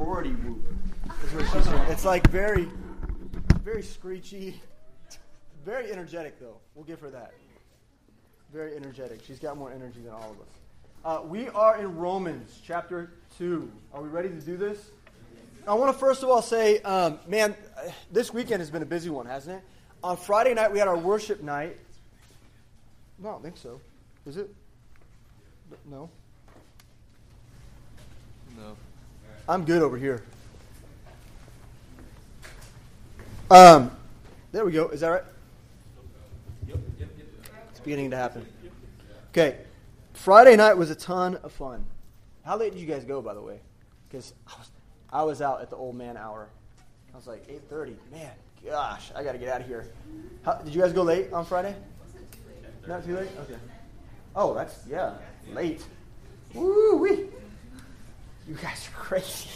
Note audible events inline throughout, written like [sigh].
sorority whoop. It's like very, very screechy, very energetic though. We'll give her that. Very energetic. She's got more energy than all of us. Uh, we are in Romans chapter two. Are we ready to do this? I want to first of all say, um, man, this weekend has been a busy one, hasn't it? On Friday night we had our worship night. No, I don't think so. Is it? No. I'm good over here. Um, there we go. Is that right? It's beginning to happen. Okay. Friday night was a ton of fun. How late did you guys go, by the way? Because I was, I was out at the old man hour. I was like 8:30. Man, gosh, I got to get out of here. How, did you guys go late on Friday? Not too late. Okay. Oh, that's yeah, late. Woo wee. You guys are crazy.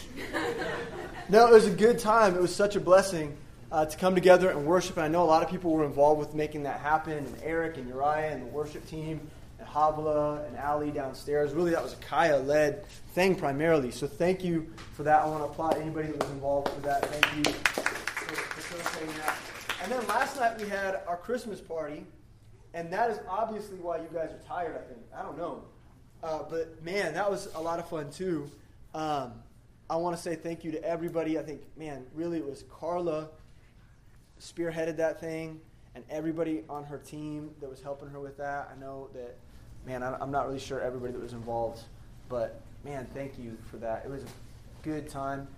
[laughs] no, it was a good time. It was such a blessing uh, to come together and worship. And I know a lot of people were involved with making that happen. And Eric and Uriah and the worship team, and Havla and Ali downstairs. Really, that was a Kaya led thing primarily. So thank you for that. I want to applaud anybody that was involved with that. Thank you for facilitating that. And then last night we had our Christmas party. And that is obviously why you guys are tired, I think. I don't know. Uh, but man, that was a lot of fun too. Um, I want to say thank you to everybody. I think, man, really it was Carla spearheaded that thing, and everybody on her team that was helping her with that. I know that, man, I'm not really sure everybody that was involved, but man, thank you for that. It was a good time,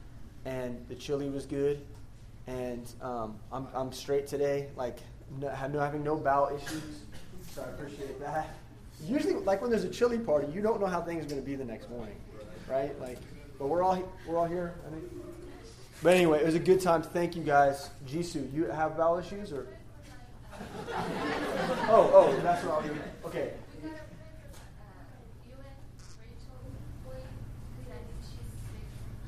and the chili was good, and um, I'm, I'm straight today. Like, no, having no bowel issues, so I appreciate that. Usually, like when there's a chili party, you don't know how things are going to be the next morning, right? Like, but we're all we're all here. I think. But anyway, it was a good time. To thank you guys. Jisoo, you have bowel issues or? [laughs] oh, oh, that's what I'll do. Okay.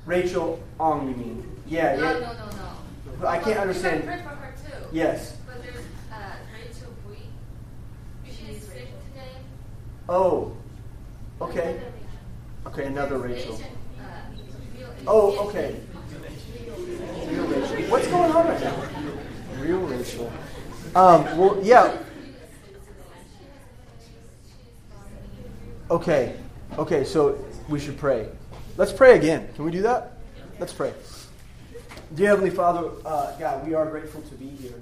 Rachel Ong, you mean? Yeah, no, yeah. No, no, no, no. I can't understand. You can pray for her too. Yes. But there's uh, Rachel Bui. She's sick today. Oh. Okay. Okay, another Rachel. Uh, Oh, okay. Real Rachel. What's going on right now? Real Rachel. Um, well, yeah. Okay. Okay, so we should pray. Let's pray again. Can we do that? Let's pray. Dear Heavenly Father, uh, God, we are grateful to be here.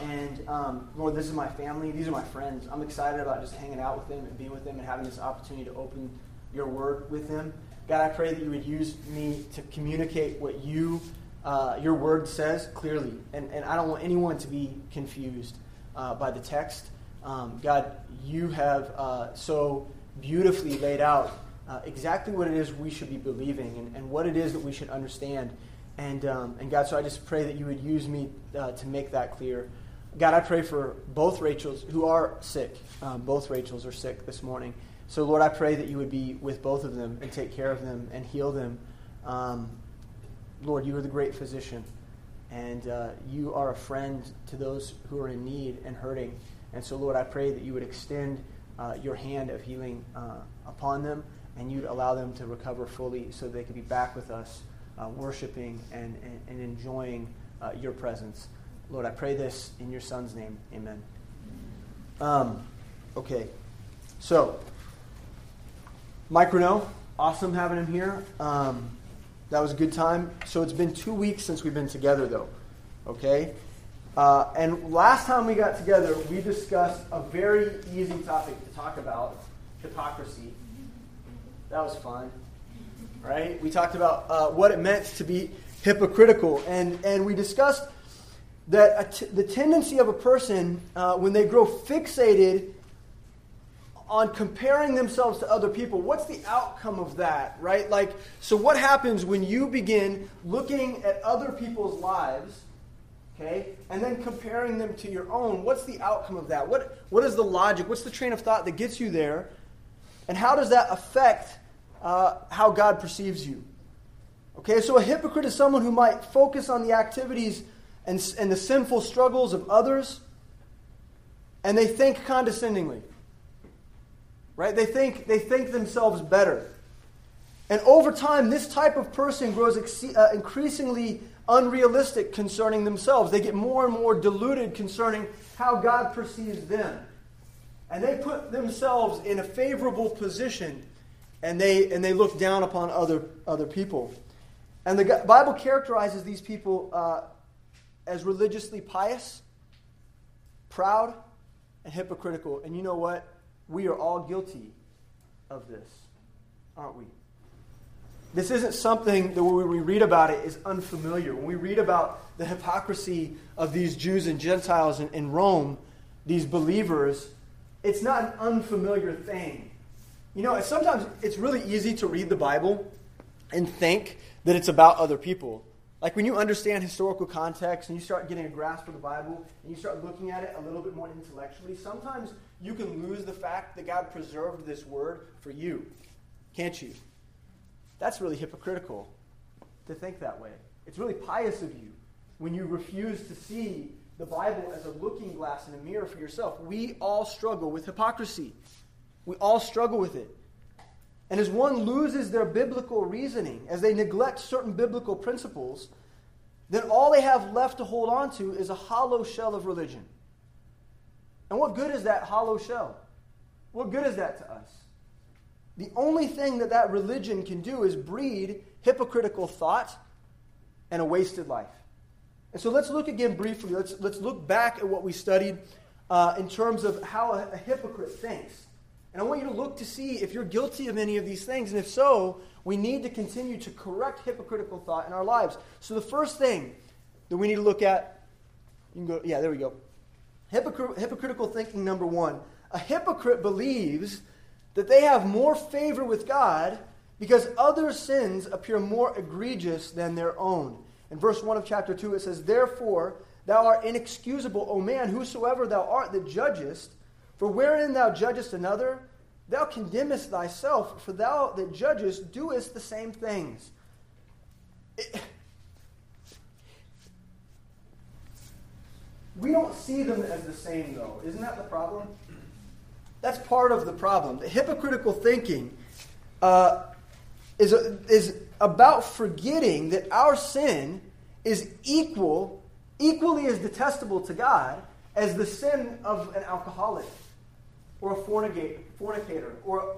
And um, Lord, this is my family. These are my friends. I'm excited about just hanging out with them and being with them and having this opportunity to open your word with them. God, I pray that you would use me to communicate what you, uh, your word says clearly. And, and I don't want anyone to be confused uh, by the text. Um, God, you have uh, so beautifully laid out uh, exactly what it is we should be believing and, and what it is that we should understand. And, um, and God, so I just pray that you would use me uh, to make that clear. God, I pray for both Rachels who are sick. Um, both Rachels are sick this morning. So, Lord, I pray that you would be with both of them and take care of them and heal them. Um, Lord, you are the great physician, and uh, you are a friend to those who are in need and hurting. And so, Lord, I pray that you would extend uh, your hand of healing uh, upon them and you'd allow them to recover fully so they could be back with us, uh, worshiping and, and, and enjoying uh, your presence. Lord, I pray this in your Son's name. Amen. Um, okay. So, Mike Renault, awesome having him here. Um, that was a good time. So it's been two weeks since we've been together, though. Okay? Uh, and last time we got together, we discussed a very easy topic to talk about hypocrisy. That was fun. Right? We talked about uh, what it meant to be hypocritical. And, and we discussed that the tendency of a person, uh, when they grow fixated on comparing themselves to other people, what's the outcome of that, right? Like, so what happens when you begin looking at other people's lives, okay, and then comparing them to your own? What's the outcome of that? What, what is the logic? What's the train of thought that gets you there? And how does that affect uh, how God perceives you? Okay, so a hypocrite is someone who might focus on the activities and, and the sinful struggles of others, and they think condescendingly. Right? They think, they think themselves better. And over time, this type of person grows ex- uh, increasingly unrealistic concerning themselves. They get more and more deluded concerning how God perceives them. And they put themselves in a favorable position and they, and they look down upon other, other people. And the Bible characterizes these people uh, as religiously pious, proud, and hypocritical. And you know what? We are all guilty of this, aren't we? This isn't something that when we read about it is unfamiliar. When we read about the hypocrisy of these Jews and Gentiles in, in Rome, these believers, it's not an unfamiliar thing. You know, sometimes it's really easy to read the Bible and think that it's about other people. Like when you understand historical context and you start getting a grasp of the Bible and you start looking at it a little bit more intellectually, sometimes you can lose the fact that God preserved this word for you. Can't you? That's really hypocritical to think that way. It's really pious of you when you refuse to see the Bible as a looking glass and a mirror for yourself. We all struggle with hypocrisy. We all struggle with it. And as one loses their biblical reasoning, as they neglect certain biblical principles, then all they have left to hold on to is a hollow shell of religion. And what good is that hollow shell? What good is that to us? The only thing that that religion can do is breed hypocritical thought and a wasted life. And so let's look again briefly. Let's, let's look back at what we studied uh, in terms of how a, a hypocrite thinks. And I want you to look to see if you're guilty of any of these things. And if so, we need to continue to correct hypocritical thought in our lives. So the first thing that we need to look at, you can go, yeah, there we go. Hypocr- hypocritical thinking number one. A hypocrite believes that they have more favor with God because other sins appear more egregious than their own. In verse 1 of chapter 2, it says, Therefore, thou art inexcusable, O man, whosoever thou art that judgest, for wherein thou judgest another, thou condemnest thyself, for thou that judgest doest the same things. It, we don't see them as the same, though. Isn't that the problem? That's part of the problem. The hypocritical thinking uh, is, is about forgetting that our sin is equal, equally as detestable to God as the sin of an alcoholic or a fornicator or,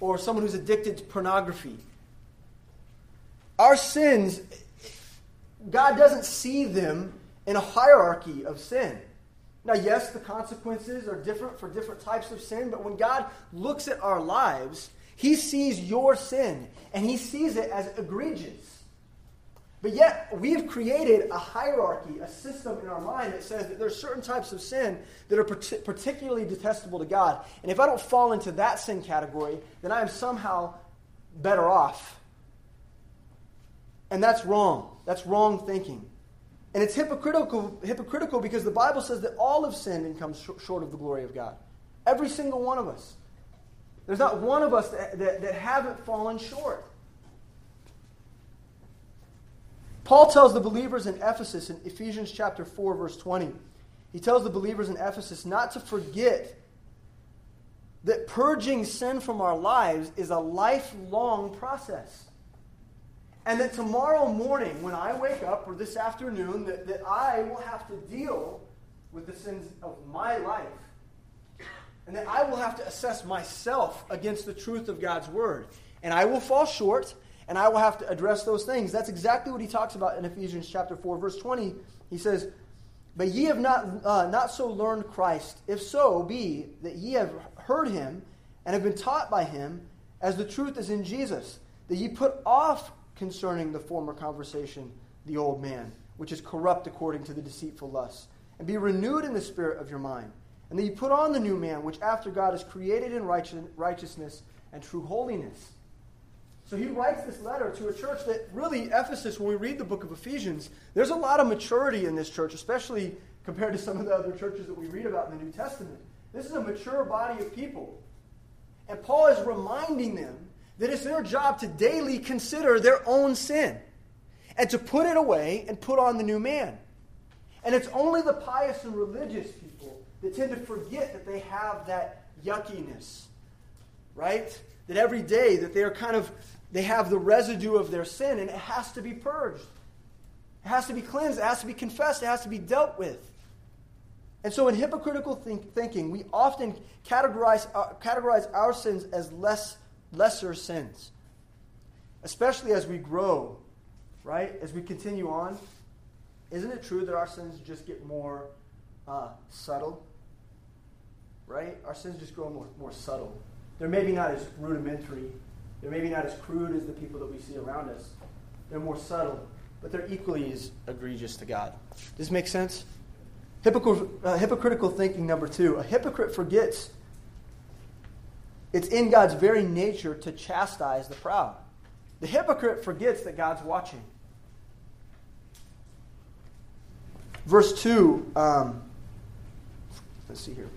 or someone who's addicted to pornography. Our sins, God doesn't see them in a hierarchy of sin. Now, yes, the consequences are different for different types of sin, but when God looks at our lives, He sees your sin and He sees it as egregious. But yet, we've created a hierarchy, a system in our mind that says that there are certain types of sin that are particularly detestable to God. And if I don't fall into that sin category, then I am somehow better off. And that's wrong. That's wrong thinking. And it's hypocritical, hypocritical because the Bible says that all have sinned and come sh- short of the glory of God. Every single one of us. There's not one of us that, that, that haven't fallen short. Paul tells the believers in Ephesus in Ephesians chapter 4 verse 20. He tells the believers in Ephesus not to forget that purging sin from our lives is a lifelong process. And that tomorrow morning, when I wake up, or this afternoon, that, that I will have to deal with the sins of my life. And that I will have to assess myself against the truth of God's word. And I will fall short, and I will have to address those things. That's exactly what he talks about in Ephesians chapter 4, verse 20. He says, But ye have not, uh, not so learned Christ, if so be that ye have heard him and have been taught by him, as the truth is in Jesus, that ye put off concerning the former conversation, the old man, which is corrupt according to the deceitful lusts, and be renewed in the spirit of your mind. And that you put on the new man, which after God is created in righteousness and true holiness. So he writes this letter to a church that really, Ephesus, when we read the book of Ephesians, there's a lot of maturity in this church, especially compared to some of the other churches that we read about in the New Testament. This is a mature body of people. And Paul is reminding them that it's their job to daily consider their own sin and to put it away and put on the new man. And it's only the pious and religious people that tend to forget that they have that yuckiness, right? That every day that they are kind of they have the residue of their sin, and it has to be purged. It has to be cleansed. It has to be confessed. It has to be dealt with. And so, in hypocritical think, thinking, we often categorize, uh, categorize our sins as less, lesser sins, especially as we grow, right? As we continue on. Isn't it true that our sins just get more uh, subtle? Right? Our sins just grow more, more subtle. They're maybe not as rudimentary, they're maybe not as crude as the people that we see around us. They're more subtle, but they're equally as egregious to God. Does this make sense? Uh, hypocritical thinking, number two. A hypocrite forgets it's in God's very nature to chastise the proud. The hypocrite forgets that God's watching. Verse 2, um, let's see here.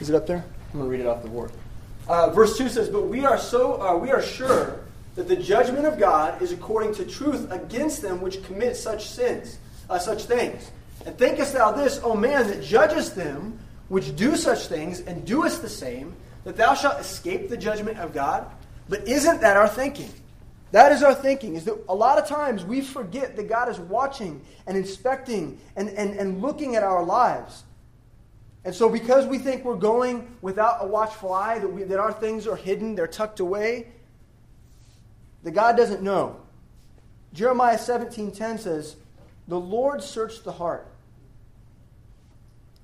Is it up there? I'm going to read it off the board. Uh, verse 2 says, But we are, so, uh, we are sure that the judgment of God is according to truth against them which commit such sins uh, such things. And thinkest thou this, O man, that judgest them which do such things, and doest the same, that thou shalt escape the judgment of God? But isn't that our thinking? That is our thinking, is that a lot of times we forget that God is watching and inspecting and, and, and looking at our lives. And so, because we think we're going without a watchful eye, that, we, that our things are hidden, they're tucked away, that God doesn't know. Jeremiah 17:10 says, the Lord searched the heart.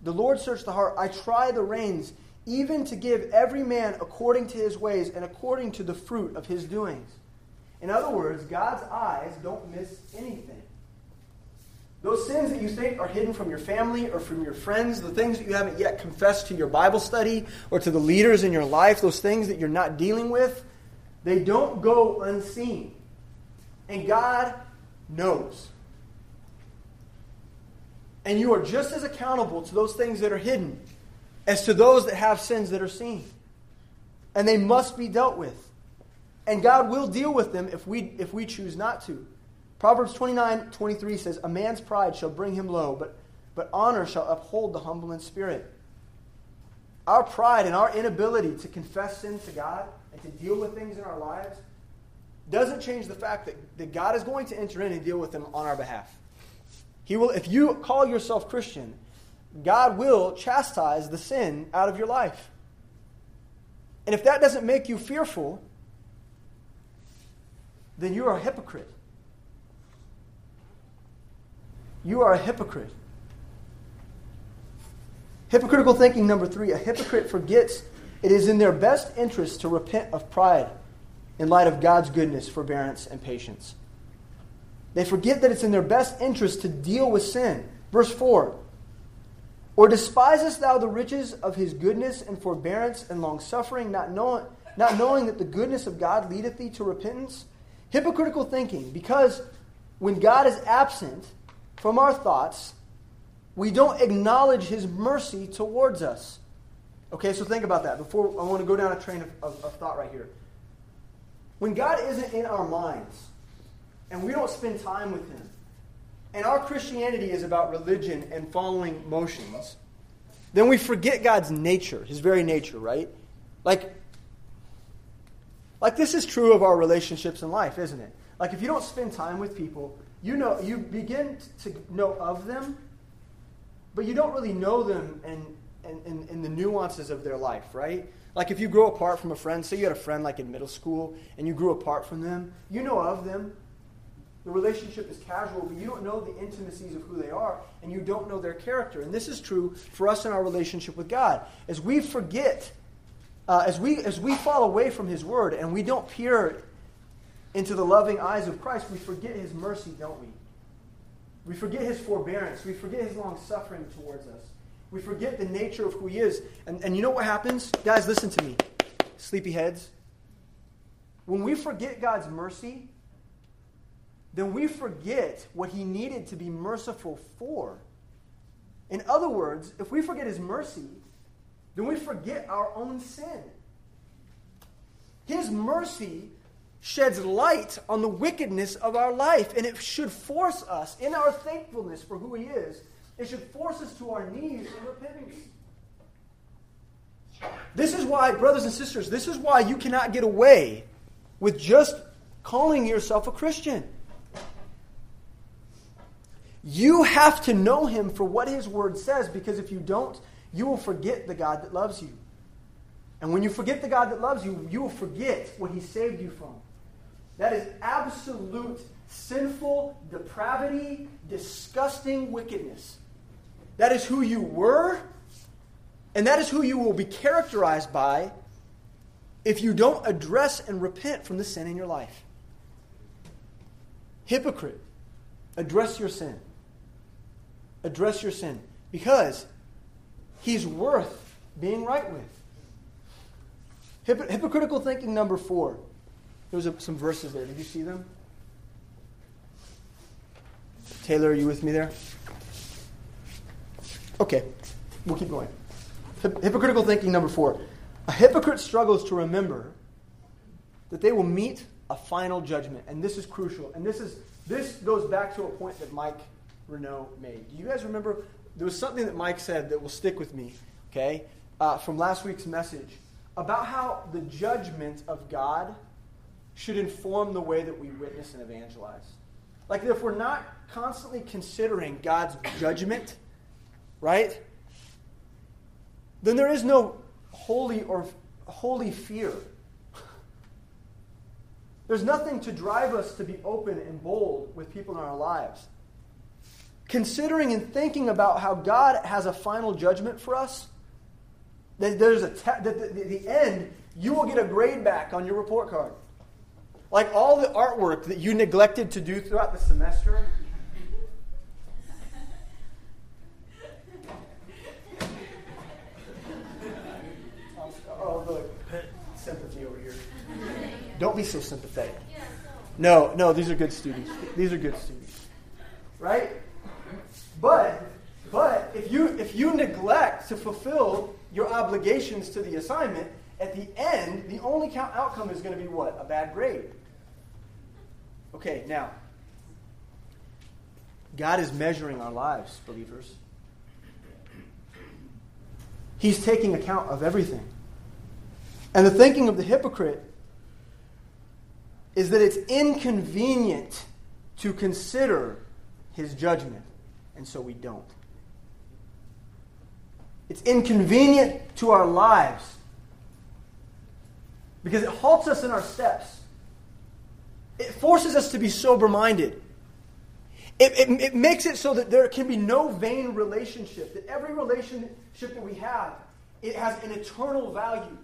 The Lord searched the heart. I try the reins, even to give every man according to his ways and according to the fruit of his doings. In other words, God's eyes don't miss anything. Those sins that you think are hidden from your family or from your friends, the things that you haven't yet confessed to your Bible study or to the leaders in your life, those things that you're not dealing with, they don't go unseen. And God knows. And you are just as accountable to those things that are hidden as to those that have sins that are seen. And they must be dealt with. And God will deal with them if we, if we choose not to. Proverbs 29 23 says, A man's pride shall bring him low, but, but honor shall uphold the humble in spirit. Our pride and our inability to confess sin to God and to deal with things in our lives doesn't change the fact that, that God is going to enter in and deal with them on our behalf. He will, if you call yourself Christian, God will chastise the sin out of your life. And if that doesn't make you fearful, then you are a hypocrite. You are a hypocrite. Hypocritical thinking number three a hypocrite forgets it is in their best interest to repent of pride in light of God's goodness, forbearance, and patience. They forget that it's in their best interest to deal with sin. Verse 4 Or despisest thou the riches of his goodness and forbearance and longsuffering, not knowing, not knowing that the goodness of God leadeth thee to repentance? Hypocritical thinking, because when God is absent from our thoughts, we don't acknowledge his mercy towards us. Okay, so think about that. Before I want to go down a train of, of, of thought right here. When God isn't in our minds, and we don't spend time with Him, and our Christianity is about religion and following motions, then we forget God's nature, His very nature, right? Like, like this is true of our relationships in life, isn't it? Like if you don't spend time with people, you know you begin to know of them, but you don't really know them and and, and, the nuances of their life, right? Like if you grow apart from a friend, say you had a friend like in middle school and you grew apart from them, you know of them, the relationship is casual, but you don't know the intimacies of who they are, and you don't know their character. And this is true for us in our relationship with God. As we forget, uh, as, we, as we fall away from His Word and we don't peer into the loving eyes of Christ, we forget His mercy, don't we? We forget His forbearance. We forget His long suffering towards us. We forget the nature of who He is. And, and you know what happens? Guys, listen to me. Sleepyheads. When we forget God's mercy, then we forget what he needed to be merciful for. In other words, if we forget his mercy, then we forget our own sin. His mercy sheds light on the wickedness of our life, and it should force us, in our thankfulness for who he is, it should force us to our knees in repentance. This is why, brothers and sisters, this is why you cannot get away with just calling yourself a Christian. You have to know him for what his word says because if you don't, you will forget the God that loves you. And when you forget the God that loves you, you will forget what he saved you from. That is absolute sinful depravity, disgusting wickedness. That is who you were, and that is who you will be characterized by if you don't address and repent from the sin in your life. Hypocrite, address your sin. Address your sin because he's worth being right with. hypocritical thinking number four. There was a, some verses there. Did you see them? Taylor, are you with me there? Okay, we'll keep going. Hypocritical thinking number four. A hypocrite struggles to remember that they will meet a final judgment, and this is crucial. And this is this goes back to a point that Mike Renault made. Do you guys remember? There was something that Mike said that will stick with me. Okay, uh, from last week's message about how the judgment of God should inform the way that we witness and evangelize. Like if we're not constantly considering God's judgment, right? Then there is no holy or holy fear. There's nothing to drive us to be open and bold with people in our lives. Considering and thinking about how God has a final judgment for us, that there's a te- that the, the, the end, you will get a grade back on your report card. Like all the artwork that you neglected to do throughout the semester, [laughs] Oh look sympathy over here. Don't be so sympathetic. No, no, these are good students. These are good students. Right? But but if you neglect to fulfill your obligations to the assignment, at the end, the only outcome is going to be what? A bad grade. Okay, now God is measuring our lives, believers. He's taking account of everything. And the thinking of the hypocrite is that it's inconvenient to consider his judgment, and so we don't. It's inconvenient to our lives because it halts us in our steps. It forces us to be sober minded. It, it, it, makes it so that there can be no vain relationship, that every relationship that we have, it has an eternal value.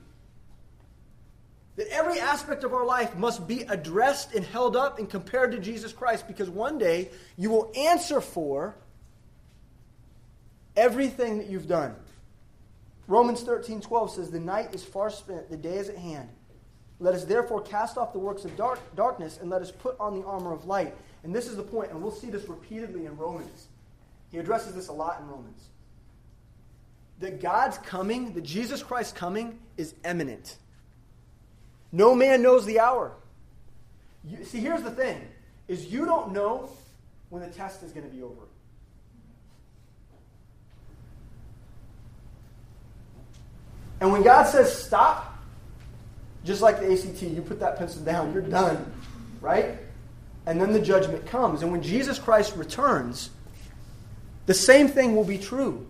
That every aspect of our life must be addressed and held up and compared to Jesus Christ because one day you will answer for everything that you've done. Romans 13 12 says, The night is far spent, the day is at hand. Let us therefore cast off the works of dark, darkness and let us put on the armor of light. And this is the point, and we'll see this repeatedly in Romans. He addresses this a lot in Romans. That God's coming, that Jesus Christ's coming, is imminent. No man knows the hour. You, see, here's the thing is you don't know when the test is going to be over. And when God says stop, just like the ACT, you put that pencil down, you're done, right? And then the judgment comes. And when Jesus Christ returns, the same thing will be true.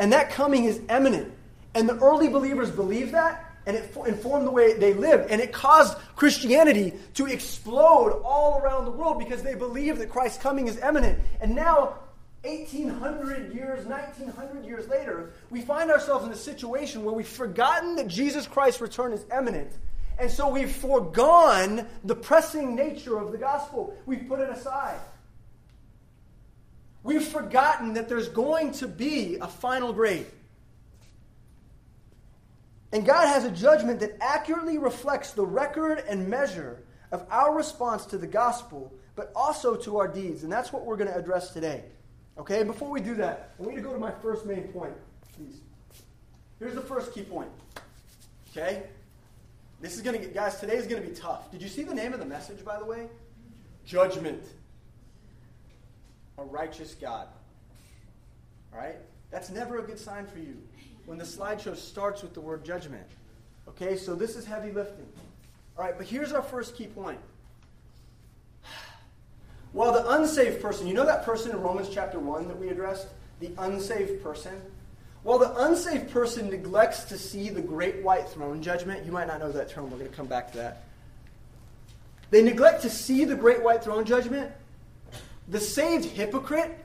And that coming is imminent. And the early believers believed that, and it informed the way they lived. And it caused Christianity to explode all around the world because they believed that Christ's coming is imminent. And now, 1800 years, 1900 years later, we find ourselves in a situation where we've forgotten that Jesus Christ's return is imminent. And so we've foregone the pressing nature of the gospel. We've put it aside. We've forgotten that there's going to be a final grade. And God has a judgment that accurately reflects the record and measure of our response to the gospel, but also to our deeds. And that's what we're going to address today. Okay, before we do that, I want you to go to my first main point, please. Here's the first key point. Okay? This is going to get, guys, today is going to be tough. Did you see the name of the message, by the way? Judgment. A righteous God. All right? That's never a good sign for you. when the slideshow starts with the word judgment. Okay, so this is heavy lifting. All right, but here's our first key point. While the unsaved person, you know that person in Romans chapter 1 that we addressed? The unsaved person? While the unsaved person neglects to see the great white throne judgment, you might not know that term, we're going to come back to that. They neglect to see the great white throne judgment. The saved hypocrite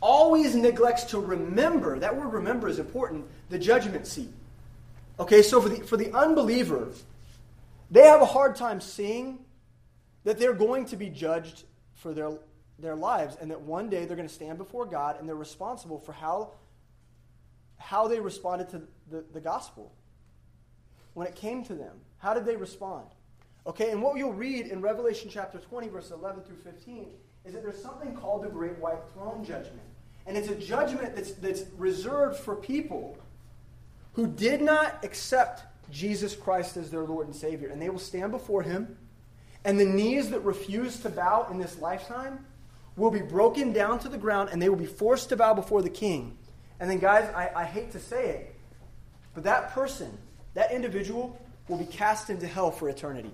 always neglects to remember, that word remember is important, the judgment seat. Okay, so for the, for the unbeliever, they have a hard time seeing that they're going to be judged for their, their lives and that one day they're going to stand before God and they're responsible for how, how they responded to the, the gospel when it came to them. How did they respond? Okay, and what you'll read in Revelation chapter 20, verse 11 through 15, is that there's something called the Great White Throne Judgment. And it's a judgment that's, that's reserved for people who did not accept Jesus Christ as their Lord and Savior. And they will stand before Him, and the knees that refuse to bow in this lifetime will be broken down to the ground, and they will be forced to bow before the King. And then, guys, I, I hate to say it, but that person, that individual, will be cast into hell for eternity.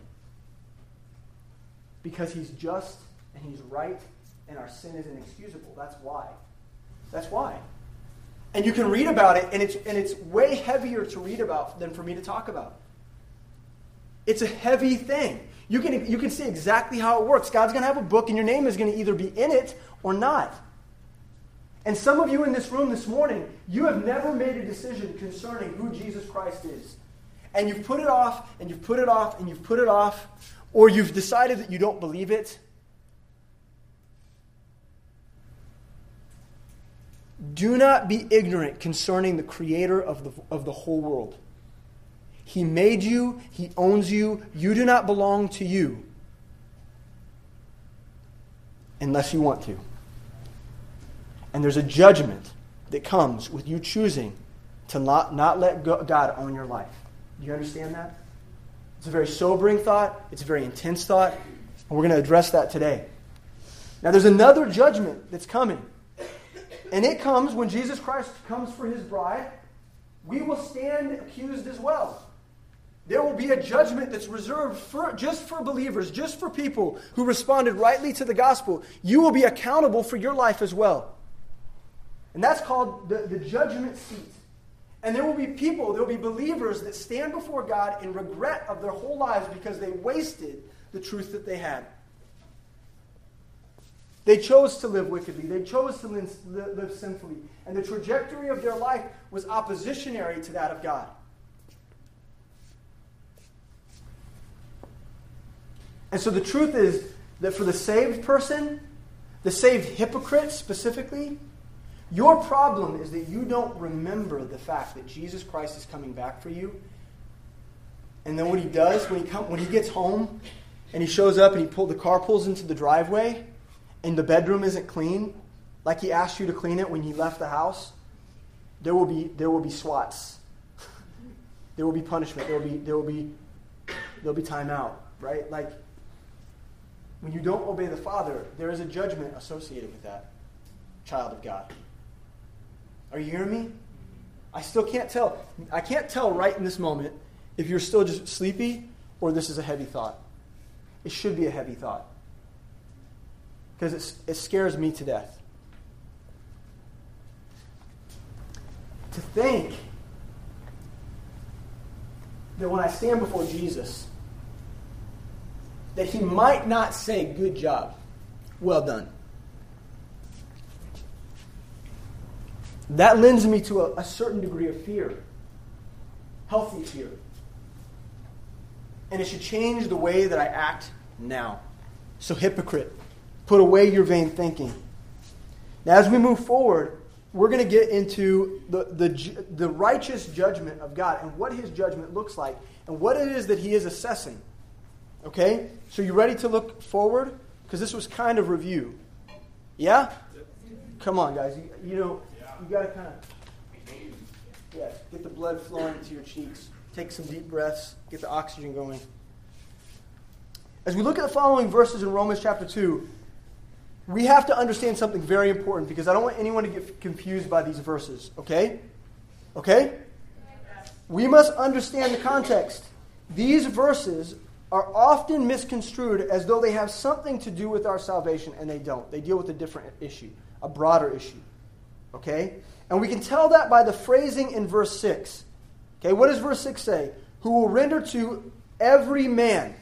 Because he's just and he's right, and our sin is inexcusable. That's why. That's why. And you can read about it, and it's, and it's way heavier to read about than for me to talk about. It's a heavy thing. You can, you can see exactly how it works. God's going to have a book, and your name is going to either be in it or not. And some of you in this room this morning, you have never made a decision concerning who Jesus Christ is. And you've put it off, and you've put it off, and you've put it off, or you've decided that you don't believe it. Do not be ignorant concerning the creator of the, of the whole world. He made you, He owns you. You do not belong to you unless you want to. And there's a judgment that comes with you choosing to not, not let God own your life. Do you understand that? It's a very sobering thought, it's a very intense thought, and we're going to address that today. Now, there's another judgment that's coming. And it comes when Jesus Christ comes for his bride. We will stand accused as well. There will be a judgment that's reserved for, just for believers, just for people who responded rightly to the gospel. You will be accountable for your life as well. And that's called the, the judgment seat. And there will be people, there will be believers that stand before God in regret of their whole lives because they wasted the truth that they had. They chose to live wickedly. They chose to live, live sinfully. And the trajectory of their life was oppositionary to that of God. And so the truth is that for the saved person, the saved hypocrite specifically, your problem is that you don't remember the fact that Jesus Christ is coming back for you. And then what he does when he come, when he gets home and he shows up and he pull the car pulls into the driveway and the bedroom isn't clean, like he asked you to clean it when you left the house, there will be there will be swats. [laughs] there will be punishment. There will be there will be there'll be time out, right? Like when you don't obey the Father, there is a judgment associated with that, child of God. Are you hearing me? I still can't tell. I can't tell right in this moment if you're still just sleepy or this is a heavy thought. It should be a heavy thought because it scares me to death. To think that when I stand before Jesus, that he might not say, Good job, well done. That lends me to a, a certain degree of fear, healthy fear. And it should change the way that I act now. So, hypocrite. Put away your vain thinking. Now, as we move forward, we're going to get into the, the, the righteous judgment of God and what his judgment looks like and what it is that he is assessing. Okay? So, you ready to look forward? Because this was kind of review. Yeah? Come on, guys. You, you know, you got to kind of yeah, get the blood flowing into your cheeks. Take some deep breaths. Get the oxygen going. As we look at the following verses in Romans chapter 2, we have to understand something very important because I don't want anyone to get confused by these verses, okay? Okay? We must understand the context. These verses are often misconstrued as though they have something to do with our salvation, and they don't. They deal with a different issue, a broader issue. Okay? And we can tell that by the phrasing in verse 6. Okay, what does verse 6 say? Who will render to every man,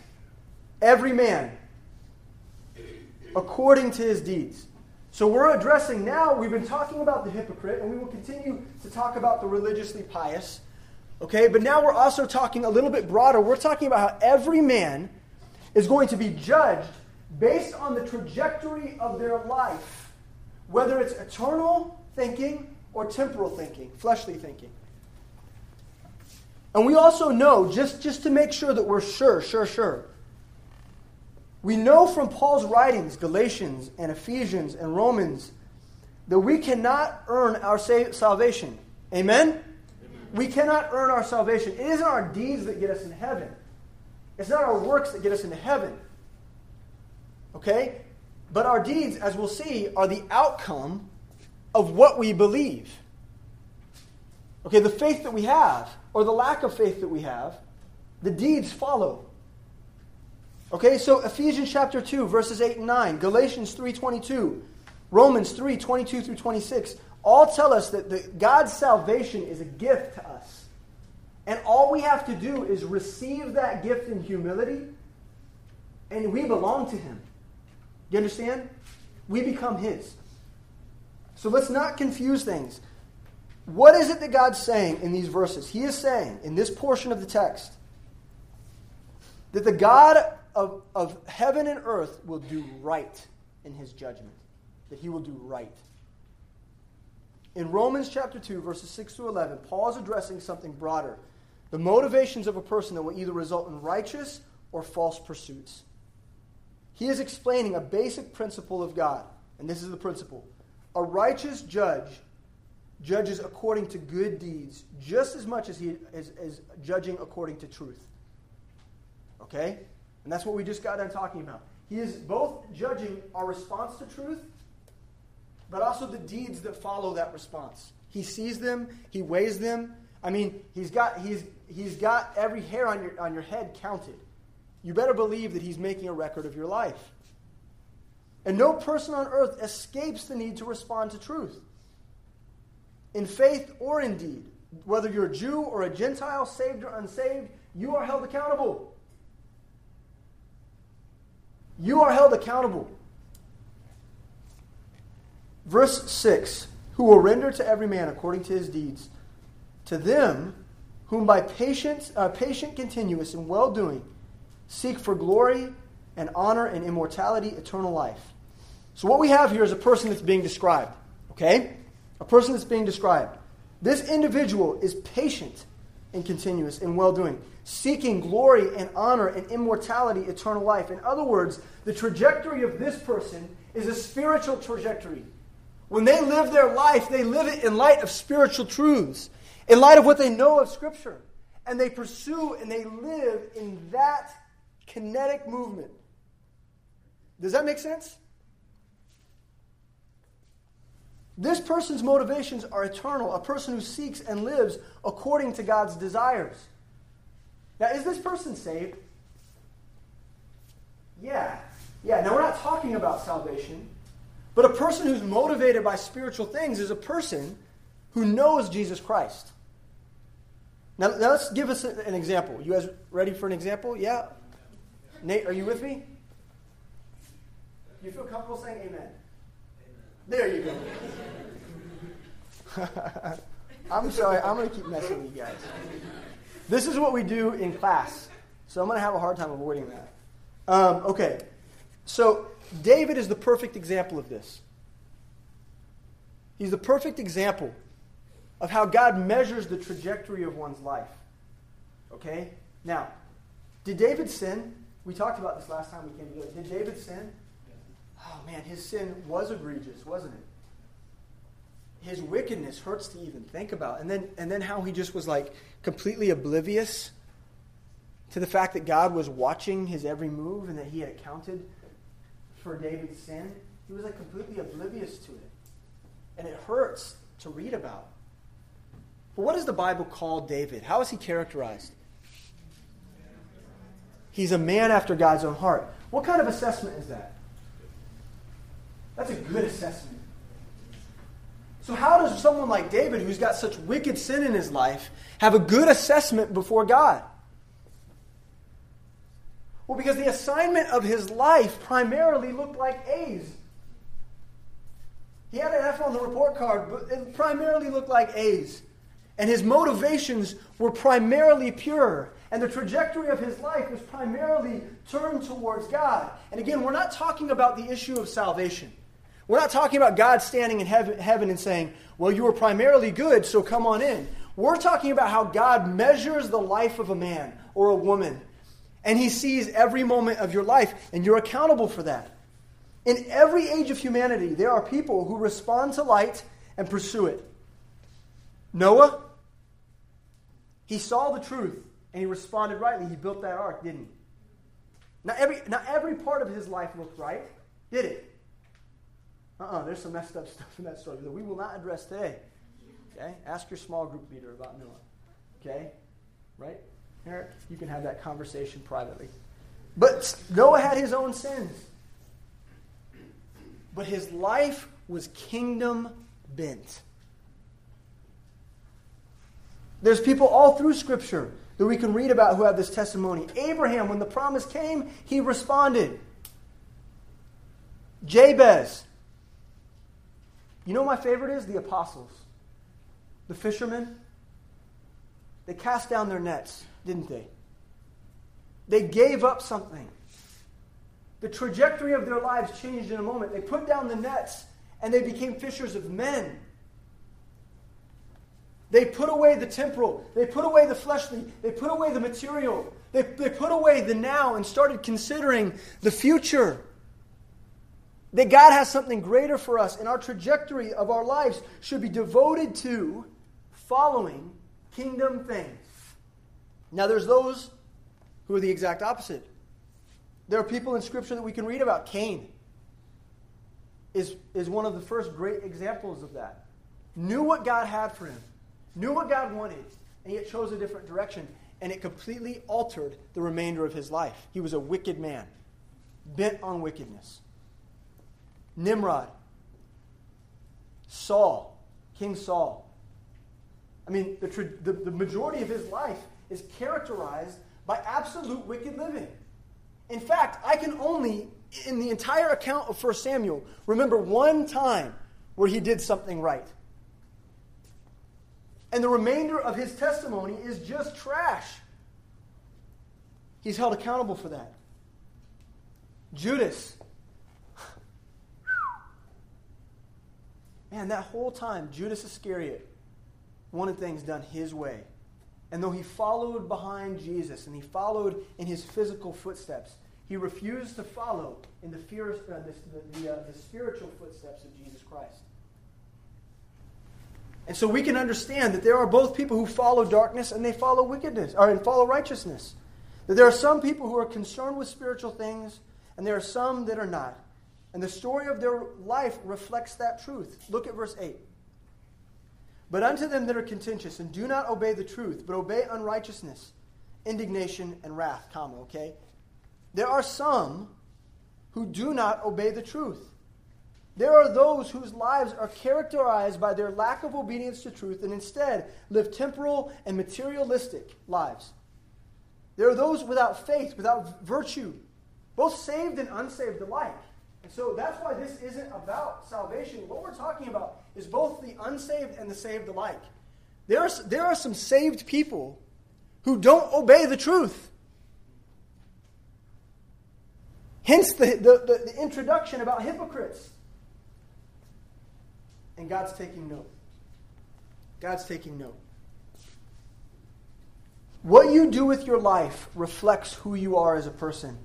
every man, according to his deeds. So we're addressing now, we've been talking about the hypocrite, and we will continue to talk about the religiously pious. Okay, but now we're also talking a little bit broader. We're talking about how every man is going to be judged based on the trajectory of their life, whether it's eternal thinking or temporal thinking, fleshly thinking. And we also know, just, just to make sure that we're sure, sure, sure, we know from Paul's writings, Galatians and Ephesians and Romans, that we cannot earn our salvation. Amen? We cannot earn our salvation. It isn't our deeds that get us in heaven, it's not our works that get us into heaven. Okay? But our deeds, as we'll see, are the outcome of what we believe. Okay, the faith that we have, or the lack of faith that we have, the deeds follow. Okay, so Ephesians chapter 2, verses 8 and 9, Galatians 3.22, Romans 3, 22 through 26, all tell us that the, God's salvation is a gift to us. And all we have to do is receive that gift in humility, and we belong to Him. You understand? We become His. So let's not confuse things. What is it that God's saying in these verses? He is saying, in this portion of the text, that the God of, of heaven and earth will do right in his judgment. That he will do right. In Romans chapter 2, verses 6 to 11, Paul is addressing something broader the motivations of a person that will either result in righteous or false pursuits. He is explaining a basic principle of God, and this is the principle. A righteous judge judges according to good deeds just as much as he is, is judging according to truth. Okay? And that's what we just got done talking about. He is both judging our response to truth, but also the deeds that follow that response. He sees them, he weighs them. I mean, he's got, he's, he's got every hair on your, on your head counted. You better believe that he's making a record of your life. And no person on earth escapes the need to respond to truth. In faith or in deed, whether you're a Jew or a Gentile, saved or unsaved, you are held accountable. You are held accountable. Verse 6 Who will render to every man according to his deeds. To them whom by patience, uh, patient continuous and well doing seek for glory and honor and immortality, eternal life. So, what we have here is a person that's being described. Okay? A person that's being described. This individual is patient and continuous and well doing seeking glory and honor and immortality, eternal life. In other words, the trajectory of this person is a spiritual trajectory. When they live their life, they live it in light of spiritual truths, in light of what they know of Scripture. And they pursue and they live in that kinetic movement. Does that make sense? This person's motivations are eternal, a person who seeks and lives according to God's desires. Now, is this person saved? Yeah. Yeah. Now, we're not talking about salvation, but a person who's motivated by spiritual things is a person who knows Jesus Christ. Now, now let's give us an example. You guys ready for an example? Yeah? Nate, are you with me? You feel comfortable saying amen? amen. There you go. [laughs] I'm sorry, I'm going to keep messing with you guys. This is what we do in class. So I'm going to have a hard time avoiding that. Um, okay. So David is the perfect example of this. He's the perfect example of how God measures the trajectory of one's life. Okay? Now, did David sin? We talked about this last time we came together. Did David sin? Oh man, his sin was egregious, wasn't it? his wickedness hurts to even think about. And then, and then how he just was like completely oblivious to the fact that God was watching his every move and that he had accounted for David's sin. He was like completely oblivious to it. And it hurts to read about. But what does the Bible call David? How is he characterized? He's a man after God's own heart. What kind of assessment is that? That's a good assessment. So, how does someone like David, who's got such wicked sin in his life, have a good assessment before God? Well, because the assignment of his life primarily looked like A's. He had an F on the report card, but it primarily looked like A's. And his motivations were primarily pure. And the trajectory of his life was primarily turned towards God. And again, we're not talking about the issue of salvation. We're not talking about God standing in heaven and saying, Well, you were primarily good, so come on in. We're talking about how God measures the life of a man or a woman. And he sees every moment of your life, and you're accountable for that. In every age of humanity, there are people who respond to light and pursue it. Noah, he saw the truth and he responded rightly. He built that ark, didn't he? Not every, not every part of his life looked right, did it? Uh uh-uh, uh there's some messed up [laughs] stuff in that story that we will not address today. Okay? Ask your small group leader about Noah. Okay? Right? Eric, you can have that conversation privately. But Noah had his own sins. But his life was kingdom bent. There's people all through Scripture that we can read about who have this testimony. Abraham, when the promise came, he responded. Jabez. You know my favorite is? The apostles. The fishermen. They cast down their nets, didn't they? They gave up something. The trajectory of their lives changed in a moment. They put down the nets and they became fishers of men. They put away the temporal. They put away the fleshly. They put away the material. They, they put away the now and started considering the future. That God has something greater for us, and our trajectory of our lives should be devoted to following kingdom things. Now, there's those who are the exact opposite. There are people in Scripture that we can read about. Cain is, is one of the first great examples of that. Knew what God had for him, knew what God wanted, and yet chose a different direction, and it completely altered the remainder of his life. He was a wicked man, bent on wickedness. Nimrod, Saul, King Saul. I mean, the, the, the majority of his life is characterized by absolute wicked living. In fact, I can only, in the entire account of 1 Samuel, remember one time where he did something right. And the remainder of his testimony is just trash. He's held accountable for that. Judas. Man, that whole time, Judas Iscariot wanted things done his way. And though he followed behind Jesus and he followed in his physical footsteps, he refused to follow in the, fear, uh, the, the, uh, the spiritual footsteps of Jesus Christ. And so we can understand that there are both people who follow darkness and they follow wickedness, or and follow righteousness. That there are some people who are concerned with spiritual things, and there are some that are not. And the story of their life reflects that truth. Look at verse 8. But unto them that are contentious and do not obey the truth, but obey unrighteousness, indignation, and wrath, comma, okay? There are some who do not obey the truth. There are those whose lives are characterized by their lack of obedience to truth and instead live temporal and materialistic lives. There are those without faith, without virtue, both saved and unsaved alike. And so that's why this isn't about salvation. What we're talking about is both the unsaved and the saved alike. There are, there are some saved people who don't obey the truth. Hence the, the, the, the introduction about hypocrites. And God's taking note. God's taking note. What you do with your life reflects who you are as a person.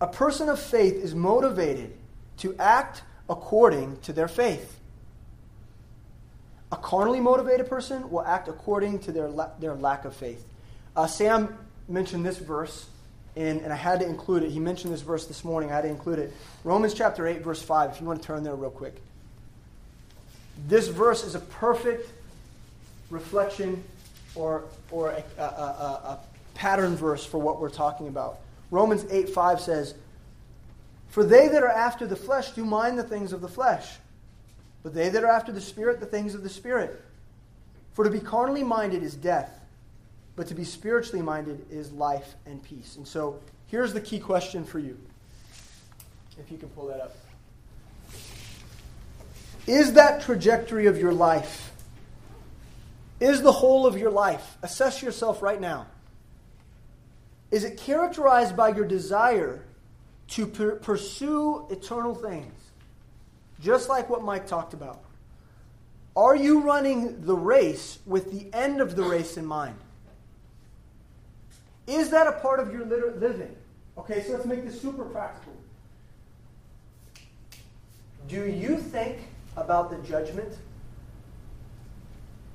A person of faith is motivated to act according to their faith. A carnally motivated person will act according to their, la- their lack of faith. Uh, Sam mentioned this verse, and, and I had to include it. He mentioned this verse this morning. I had to include it. Romans chapter 8, verse 5, if you want to turn there real quick. This verse is a perfect reflection or, or a, a, a, a pattern verse for what we're talking about. Romans 8 5 says, For they that are after the flesh do mind the things of the flesh, but they that are after the Spirit, the things of the Spirit. For to be carnally minded is death, but to be spiritually minded is life and peace. And so here's the key question for you. If you can pull that up. Is that trajectory of your life? Is the whole of your life? Assess yourself right now. Is it characterized by your desire to per- pursue eternal things? Just like what Mike talked about. Are you running the race with the end of the race in mind? Is that a part of your living? Okay, so let's make this super practical. Do you think about the judgment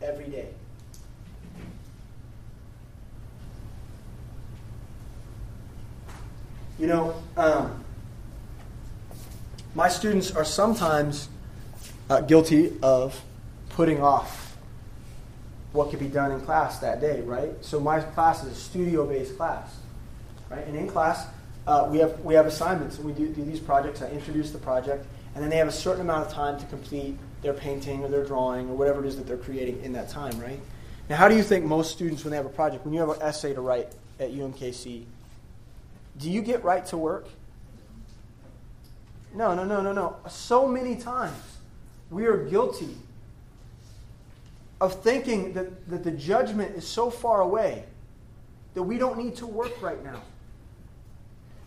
every day? You know, um, my students are sometimes uh, guilty of putting off what could be done in class that day, right? So my class is a studio-based class, right? And in class, uh, we have we have assignments, and we do, do these projects. I introduce the project, and then they have a certain amount of time to complete their painting or their drawing or whatever it is that they're creating in that time, right? Now, how do you think most students, when they have a project, when you have an essay to write at UMKC, do you get right to work? No, no, no, no, no. So many times we are guilty of thinking that, that the judgment is so far away that we don't need to work right now.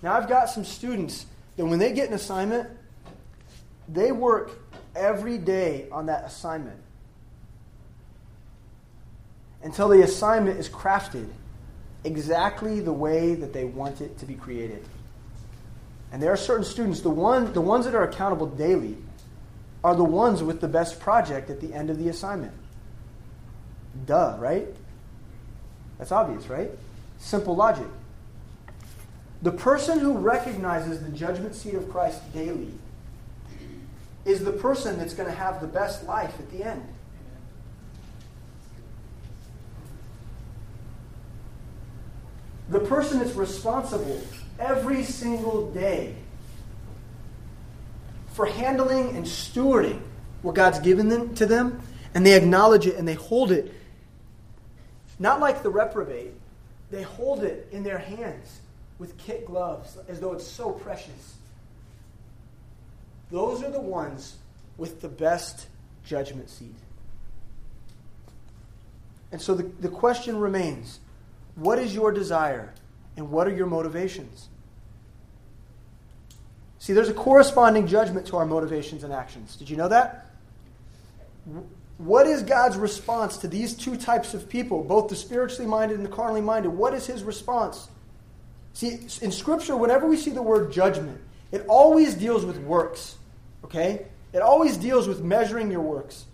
Now, I've got some students that when they get an assignment, they work every day on that assignment until the assignment is crafted exactly the way that they want it to be created. And there are certain students, the, one, the ones that are accountable daily, are the ones with the best project at the end of the assignment. Duh, right? That's obvious, right? Simple logic. The person who recognizes the judgment seat of Christ daily is the person that's going to have the best life at the end. The person that's responsible every single day for handling and stewarding what God's given them to them, and they acknowledge it and they hold it. Not like the reprobate, they hold it in their hands with kit gloves as though it's so precious. Those are the ones with the best judgment seat. And so the, the question remains what is your desire and what are your motivations? See, there's a corresponding judgment to our motivations and actions. Did you know that? What is God's response to these two types of people, both the spiritually minded and the carnally minded? What is his response? See, in Scripture, whenever we see the word judgment, it always deals with works. Okay? It always deals with measuring your works.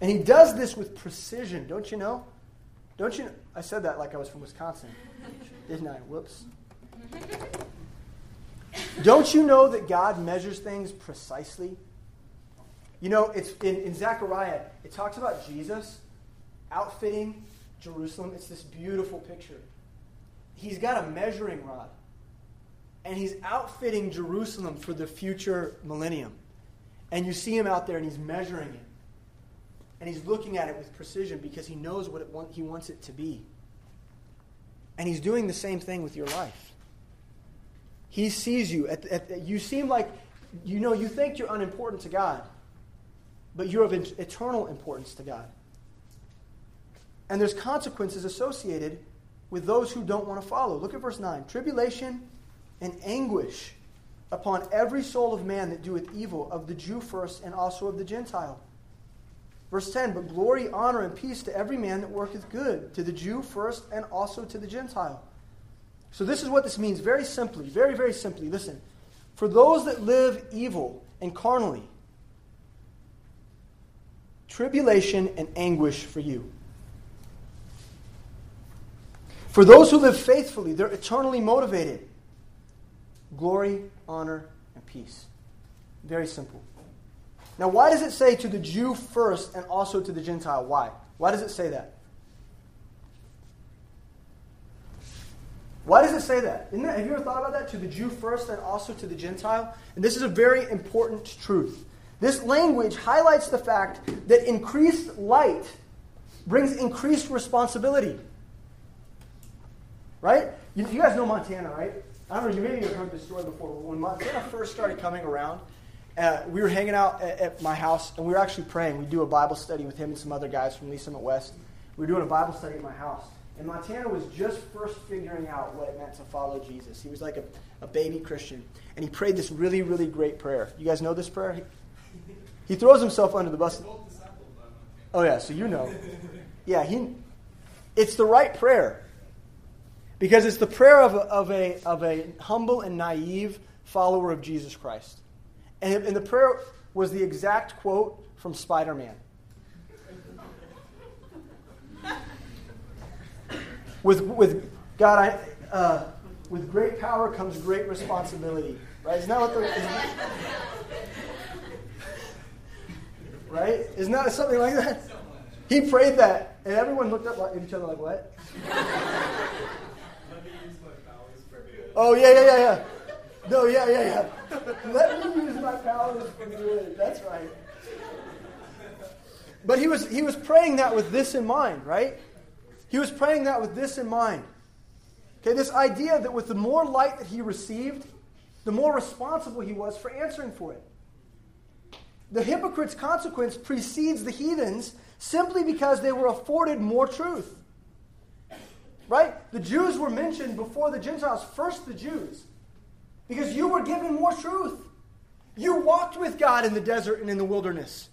And he does this with precision, don't you know? Don't you know? I said that like I was from Wisconsin, didn't I? Whoops. Don't you know that God measures things precisely? You know, it's in, in Zechariah, it talks about Jesus outfitting Jerusalem. It's this beautiful picture. He's got a measuring rod, and he's outfitting Jerusalem for the future millennium. And you see him out there, and he's measuring it. And he's looking at it with precision because he knows what want, he wants it to be. And he's doing the same thing with your life. He sees you. At, at, you seem like, you know, you think you're unimportant to God, but you're of eternal importance to God. And there's consequences associated with those who don't want to follow. Look at verse 9. Tribulation and anguish upon every soul of man that doeth evil, of the Jew first and also of the Gentile. Verse 10 But glory, honor, and peace to every man that worketh good, to the Jew first and also to the Gentile. So, this is what this means very simply, very, very simply. Listen. For those that live evil and carnally, tribulation and anguish for you. For those who live faithfully, they're eternally motivated. Glory, honor, and peace. Very simple. Now, why does it say to the Jew first and also to the Gentile? Why? Why does it say that? Why does it say that? that? Have you ever thought about that? To the Jew first and also to the Gentile? And this is a very important truth. This language highlights the fact that increased light brings increased responsibility. Right? You, you guys know Montana, right? I don't know, you maybe have heard this story before. When Montana first started coming around, uh, we were hanging out at, at, my house and we were actually praying. We do a Bible study with him and some other guys from Lee Summit West. We were doing a Bible study at my house. And Montana was just first figuring out what it meant to follow Jesus. He was like a, a baby Christian. And he prayed this really, really great prayer. You guys know this prayer? He, [laughs] he throws himself under the bus. Oh, yeah, so you know. [laughs] Yeah, he, it's the right prayer. Because it's the prayer of a, of a, of a humble and naive follower of Jesus Christ. And, and the prayer was the exact quote from Spider Man. with, with God, I, uh, with great power comes great responsibility. Right? Isn't that what the. Isn't right? Isn't that something like that? He prayed that, and everyone looked up at each other like, what? oh, yeah, yeah, yeah, yeah. No, yeah, yeah, yeah. Let me use my powers for good. That's right. But he was, he was praying that with this in mind, right? He was praying that with this in mind. Okay, this idea that with the more light that he received, the more responsible he was for answering for it. The hypocrite's consequence precedes the heathens simply because they were afforded more truth. Right? The Jews were mentioned before the Gentiles, first the Jews, because you were given more truth. You walked with God in the desert and in the wilderness.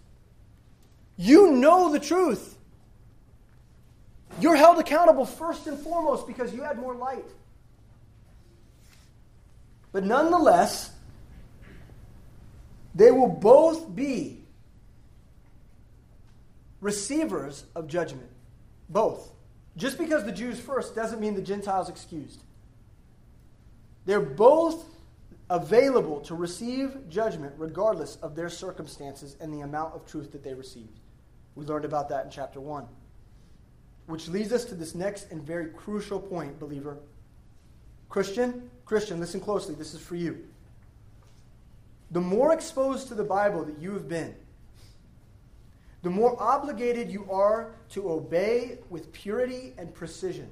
You know the truth. You're held accountable first and foremost because you had more light. But nonetheless, they will both be receivers of judgment. Both. Just because the Jews first doesn't mean the Gentiles excused. They're both available to receive judgment regardless of their circumstances and the amount of truth that they received. We learned about that in chapter 1. Which leads us to this next and very crucial point, believer. Christian, Christian, listen closely. This is for you. The more exposed to the Bible that you have been, the more obligated you are to obey with purity and precision.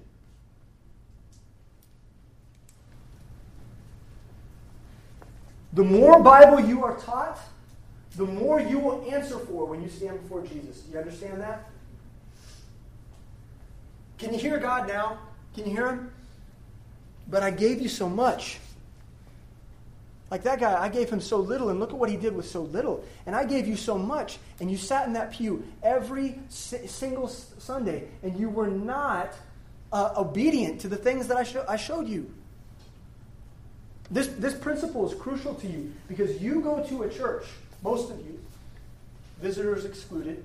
The more Bible you are taught, the more you will answer for when you stand before Jesus. Do you understand that? Can you hear God now? Can you hear Him? But I gave you so much. Like that guy, I gave him so little, and look at what he did with so little. And I gave you so much, and you sat in that pew every si- single s- Sunday, and you were not uh, obedient to the things that I, I showed you. This, this principle is crucial to you because you go to a church, most of you, visitors excluded,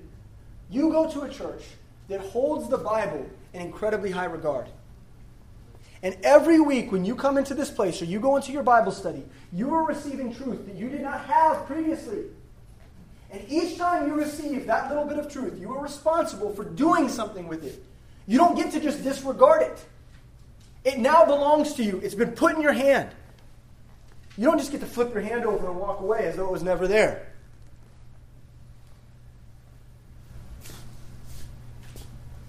you go to a church that holds the Bible in incredibly high regard. And every week when you come into this place or you go into your Bible study, you are receiving truth that you did not have previously. And each time you receive that little bit of truth, you are responsible for doing something with it. You don't get to just disregard it. It now belongs to you. It's been put in your hand. You don't just get to flip your hand over and walk away as though it was never there.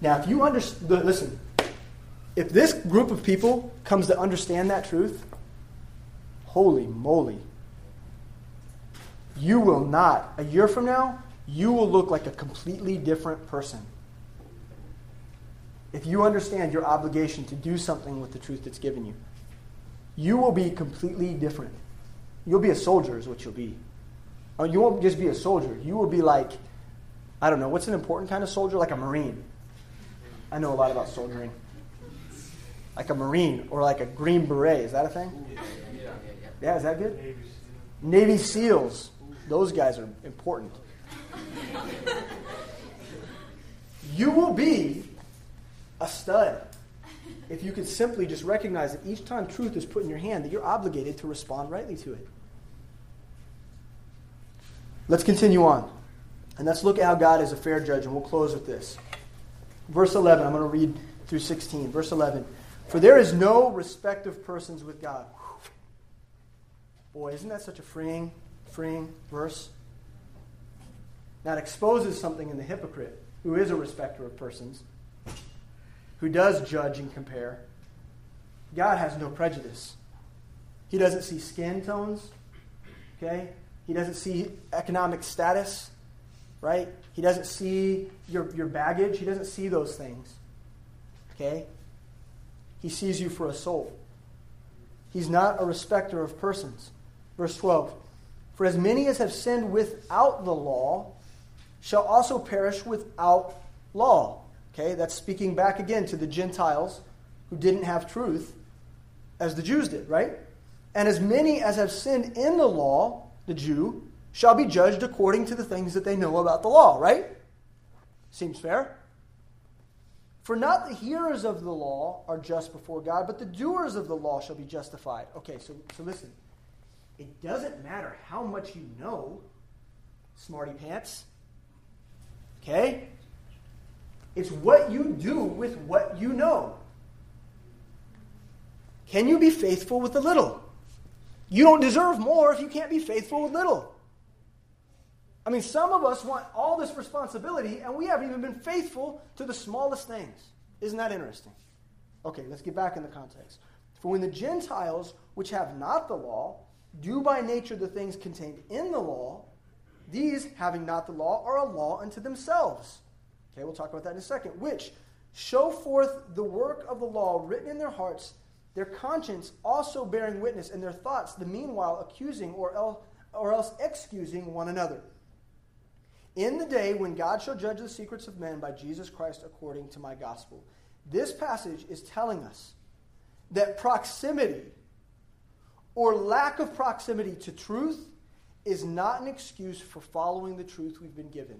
Now, if you understand, listen, if this group of people comes to understand that truth, holy moly, you will not, a year from now, you will look like a completely different person. If you understand your obligation to do something with the truth that's given you you will be completely different. You'll be a soldier, is what you'll be. Uh, you won't just be a soldier. You will be like, I don't know, what's an important kind of soldier? Like a Marine. I know a lot about soldiering. Like a Marine or like a Green Beret. Is that a thing? Yeah, is that good? Navy SEALs. Those guys are important. You will be a stud if you could simply just recognize that each time truth is put in your hand, that you're obligated to respond rightly to it. Let's continue on. And let's look at how God is a fair judge, and we'll close with this. Verse 11, I'm going to read through 16. Verse 11. For there is no respect of persons with God. Boy, isn't that such a freeing, freeing verse? That exposes something in the hypocrite, who is a respecter of persons, who does judge and compare. God has no prejudice. He doesn't see skin tones, okay? He doesn't see economic status, right? He doesn't see your, your baggage. He doesn't see those things, okay? He sees you for a soul. He's not a respecter of persons. Verse 12 For as many as have sinned without the law shall also perish without law. Okay, that's speaking back again to the Gentiles who didn't have truth as the Jews did, right? And as many as have sinned in the law, the Jew, shall be judged according to the things that they know about the law, right? Seems fair. For not the hearers of the law are just before God, but the doers of the law shall be justified. Okay, so, so listen. It doesn't matter how much you know, smarty pants. Okay? It's what you do with what you know. Can you be faithful with a little? You don't deserve more if you can't be faithful with little. I mean, some of us want all this responsibility, and we haven't even been faithful to the smallest things. Isn't that interesting? Okay, let's get back in the context. For when the Gentiles, which have not the law, do by nature the things contained in the law, these, having not the law, are a law unto themselves. Okay, we'll talk about that in a second. Which show forth the work of the law written in their hearts, their conscience also bearing witness, and their thoughts, the meanwhile accusing or else, or else excusing one another. In the day when God shall judge the secrets of men by Jesus Christ according to my gospel. This passage is telling us that proximity or lack of proximity to truth is not an excuse for following the truth we've been given.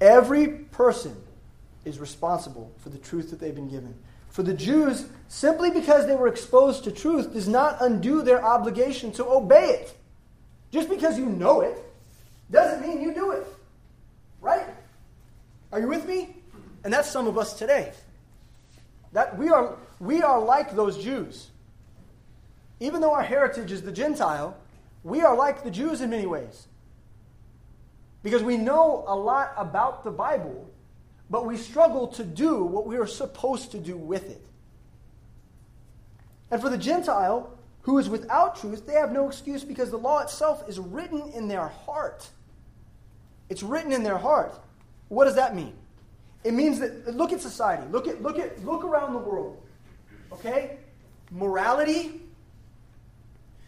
Every person is responsible for the truth that they've been given. For the Jews, simply because they were exposed to truth does not undo their obligation to obey it. Just because you know it doesn't mean you do it. Right? Are you with me? And that's some of us today. That we are we are like those Jews. Even though our heritage is the Gentile, we are like the Jews in many ways. Because we know a lot about the Bible, but we struggle to do what we are supposed to do with it. And for the Gentile who is without truth, they have no excuse because the law itself is written in their heart. It's written in their heart. What does that mean? It means that look at society. Look at look at look around the world. Okay? Morality,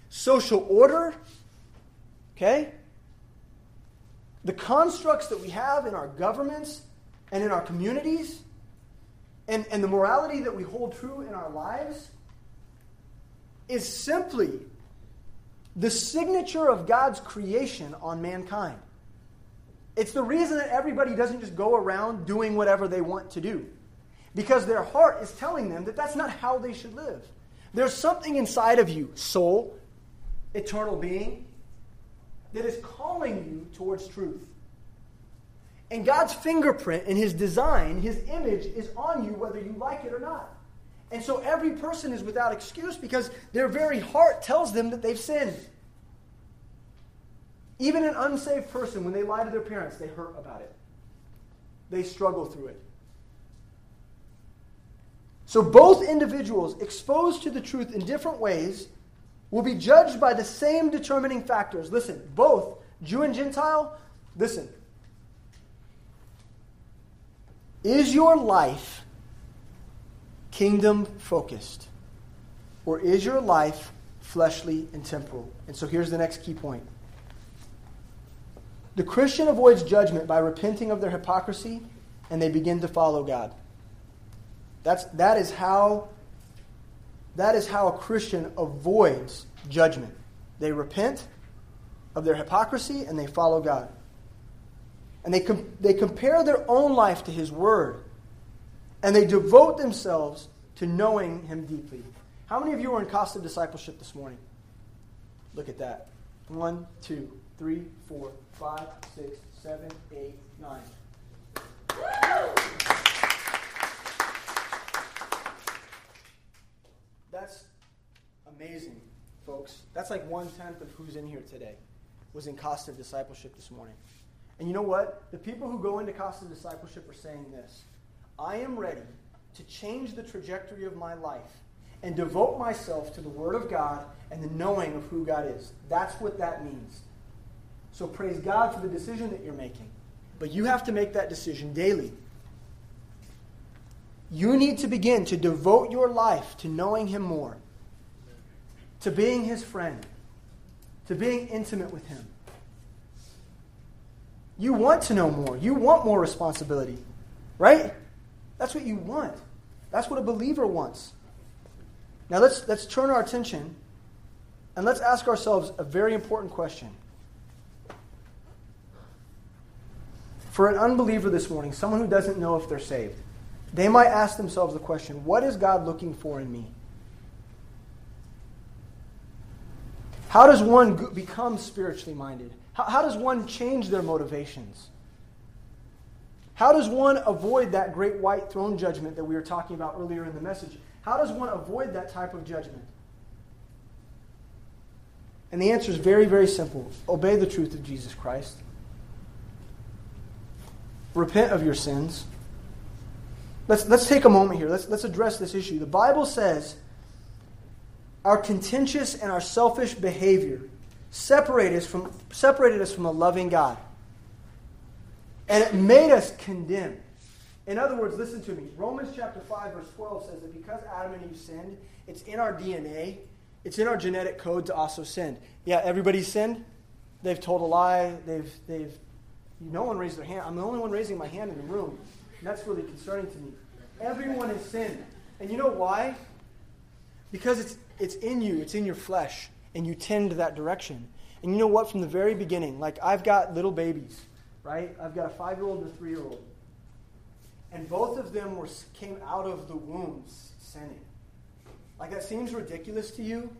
social order, okay? The constructs that we have in our governments and in our communities, and, and the morality that we hold true in our lives, is simply the signature of God's creation on mankind. It's the reason that everybody doesn't just go around doing whatever they want to do. Because their heart is telling them that that's not how they should live. There's something inside of you, soul, eternal being, that is calling you towards truth. And God's fingerprint and His design, His image, is on you whether you like it or not. And so every person is without excuse because their very heart tells them that they've sinned. Even an unsaved person, when they lie to their parents, they hurt about it. They struggle through it. So both individuals exposed to the truth in different ways will be judged by the same determining factors. Listen, both Jew and Gentile, listen. Is your life kingdom focused? Or is your life fleshly and temporal? And so here's the next key point the Christian avoids judgment by repenting of their hypocrisy and they begin to follow God. That's, that, is how, that is how a Christian avoids judgment. They repent of their hypocrisy and they follow God. And they, com- they compare their own life to His Word. And they devote themselves to knowing Him deeply. How many of you are in Costa discipleship this morning? Look at that. One, two, three, four, five, six, seven, eight, nine. That's amazing, folks. That's like one tenth of who's in here today was in Costa discipleship this morning. And you know what? The people who go into Costa discipleship are saying this I am ready to change the trajectory of my life and devote myself to the Word of God and the knowing of who God is. That's what that means. So praise God for the decision that you're making. But you have to make that decision daily. You need to begin to devote your life to knowing Him more, to being His friend, to being intimate with Him. You want to know more. You want more responsibility, right? That's what you want. That's what a believer wants. Now let's, let's turn our attention and let's ask ourselves a very important question. For an unbeliever this morning, someone who doesn't know if they're saved, they might ask themselves the question what is God looking for in me? How does one become spiritually minded? How, how does one change their motivations? How does one avoid that great white throne judgment that we were talking about earlier in the message? How does one avoid that type of judgment? And the answer is very, very simple obey the truth of Jesus Christ, repent of your sins. Let's, let's take a moment here. Let's, let's address this issue. The Bible says our contentious and our selfish behavior separated us from, separated us from a loving God. And it made us condemned. In other words, listen to me. Romans chapter 5, verse 12 says that because Adam and Eve sinned, it's in our DNA, it's in our genetic code to also sin. Yeah, everybody's sinned. They've told a lie. They've, they've, no one raised their hand. I'm the only one raising my hand in the room. And that's really concerning to me. Everyone has sinned. And you know why? Because it's, it's in you, it's in your flesh, and you tend to that direction. And you know what? From the very beginning, like I've got little babies, right? I've got a five year old and a three year old. And both of them were, came out of the wombs sinning. Like that seems ridiculous to you,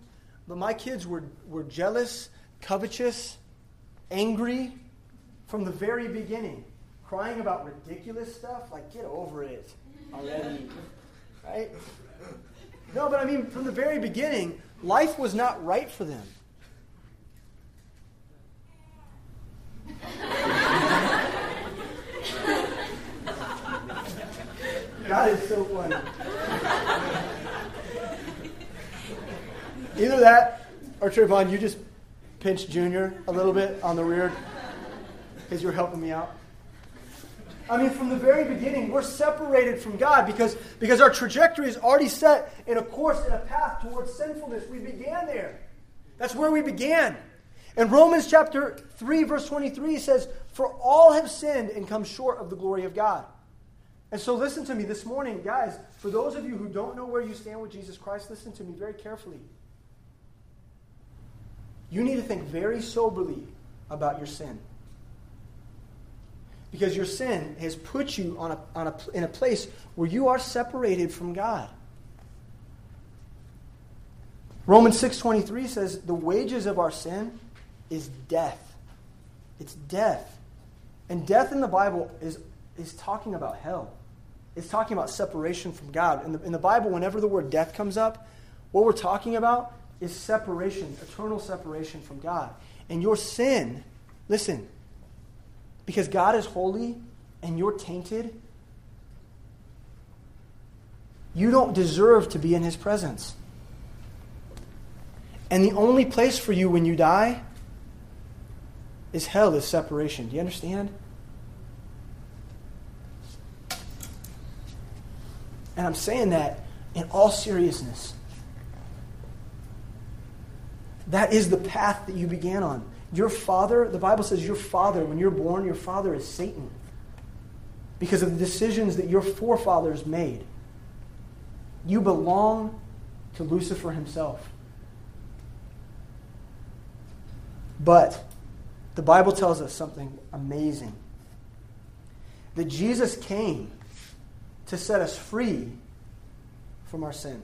but my kids were, were jealous, covetous, angry from the very beginning, crying about ridiculous stuff. Like, get over it already. right? No, but I mean, from the very beginning, life was not right for them. God is so funny. Either that, or Trayvon, you just pinch Junior a little bit on the rear because you're helping me out. I mean, from the very beginning, we're separated from God because, because our trajectory is already set in a course, in a path towards sinfulness. We began there. That's where we began. And Romans chapter 3, verse 23 says, For all have sinned and come short of the glory of God. And so, listen to me this morning, guys. For those of you who don't know where you stand with Jesus Christ, listen to me very carefully. You need to think very soberly about your sin. Because your sin has put you on a, on a, in a place where you are separated from God. Romans 6.23 says, the wages of our sin is death. It's death. And death in the Bible is, is talking about hell. It's talking about separation from God. In the, in the Bible, whenever the word death comes up, what we're talking about is separation, eternal separation from God. And your sin, listen, because God is holy and you're tainted, you don't deserve to be in his presence. And the only place for you when you die is hell, is separation. Do you understand? And I'm saying that in all seriousness. That is the path that you began on. Your father, the Bible says your father, when you're born, your father is Satan. Because of the decisions that your forefathers made. You belong to Lucifer himself. But the Bible tells us something amazing that Jesus came to set us free from our sin.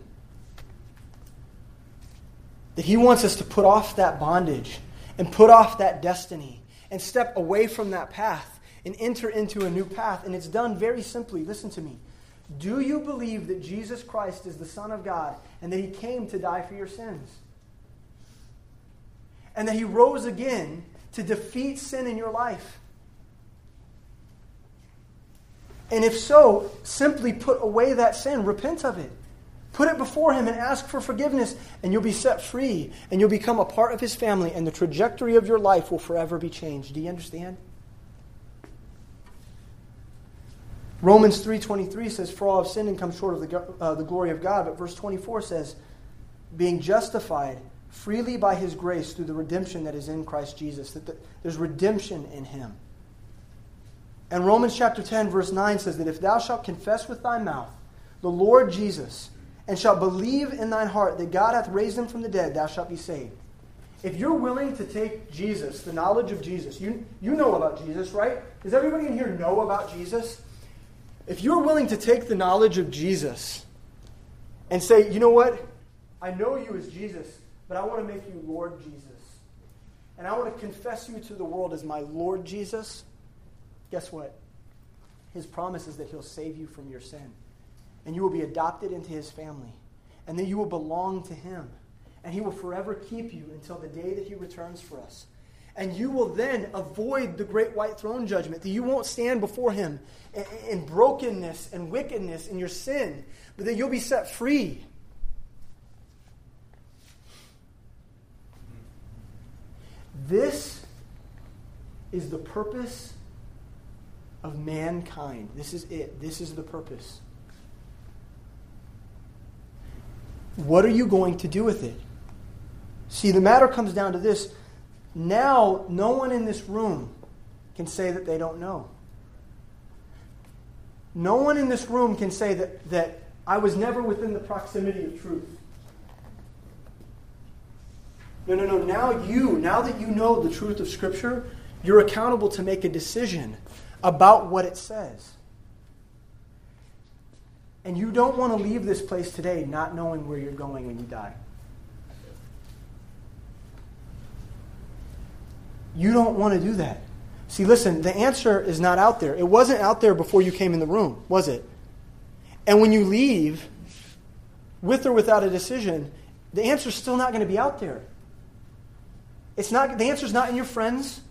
That He wants us to put off that bondage and put off that destiny and step away from that path and enter into a new path. And it's done very simply. Listen to me. Do you believe that Jesus Christ is the Son of God and that He came to die for your sins? And that He rose again to defeat sin in your life? And if so, simply put away that sin, repent of it. Put it before Him and ask for forgiveness, and you'll be set free, and you'll become a part of His family, and the trajectory of your life will forever be changed. Do you understand? Romans 3.23 says, For all have sinned and come short of the, uh, the glory of God. But verse 24 says, Being justified freely by His grace through the redemption that is in Christ Jesus. That the, there's redemption in Him. And Romans chapter 10, verse 9 says that if thou shalt confess with thy mouth the Lord Jesus, and shalt believe in thine heart that God hath raised him from the dead, thou shalt be saved. If you're willing to take Jesus, the knowledge of Jesus, you, you know about Jesus, right? Does everybody in here know about Jesus? If you're willing to take the knowledge of Jesus and say, you know what? I know you as Jesus, but I want to make you Lord Jesus. And I want to confess you to the world as my Lord Jesus guess what? His promise is that he'll save you from your sin. And you will be adopted into his family. And then you will belong to him. And he will forever keep you until the day that he returns for us. And you will then avoid the great white throne judgment. That you won't stand before him in, brokenness and wickedness in your sin, but that you'll be set free. This is the purpose of mankind. This is it. This is the purpose. What are you going to do with it? See, the matter comes down to this. Now, no one in this room can say that they don't know. No one in this room can say that, that I was never within the proximity of truth. No, no, no. Now you, now that you know the truth of Scripture, you're accountable to make a decision about what it says. And you don't want to leave this place today not knowing where you're going when you die. You don't want to do that. See, listen, the answer is not out there. It wasn't out there before you came in the room, was it? And when you leave, with or without a decision, the answer's still not going to be out there. It's not, the answer's not in your friends.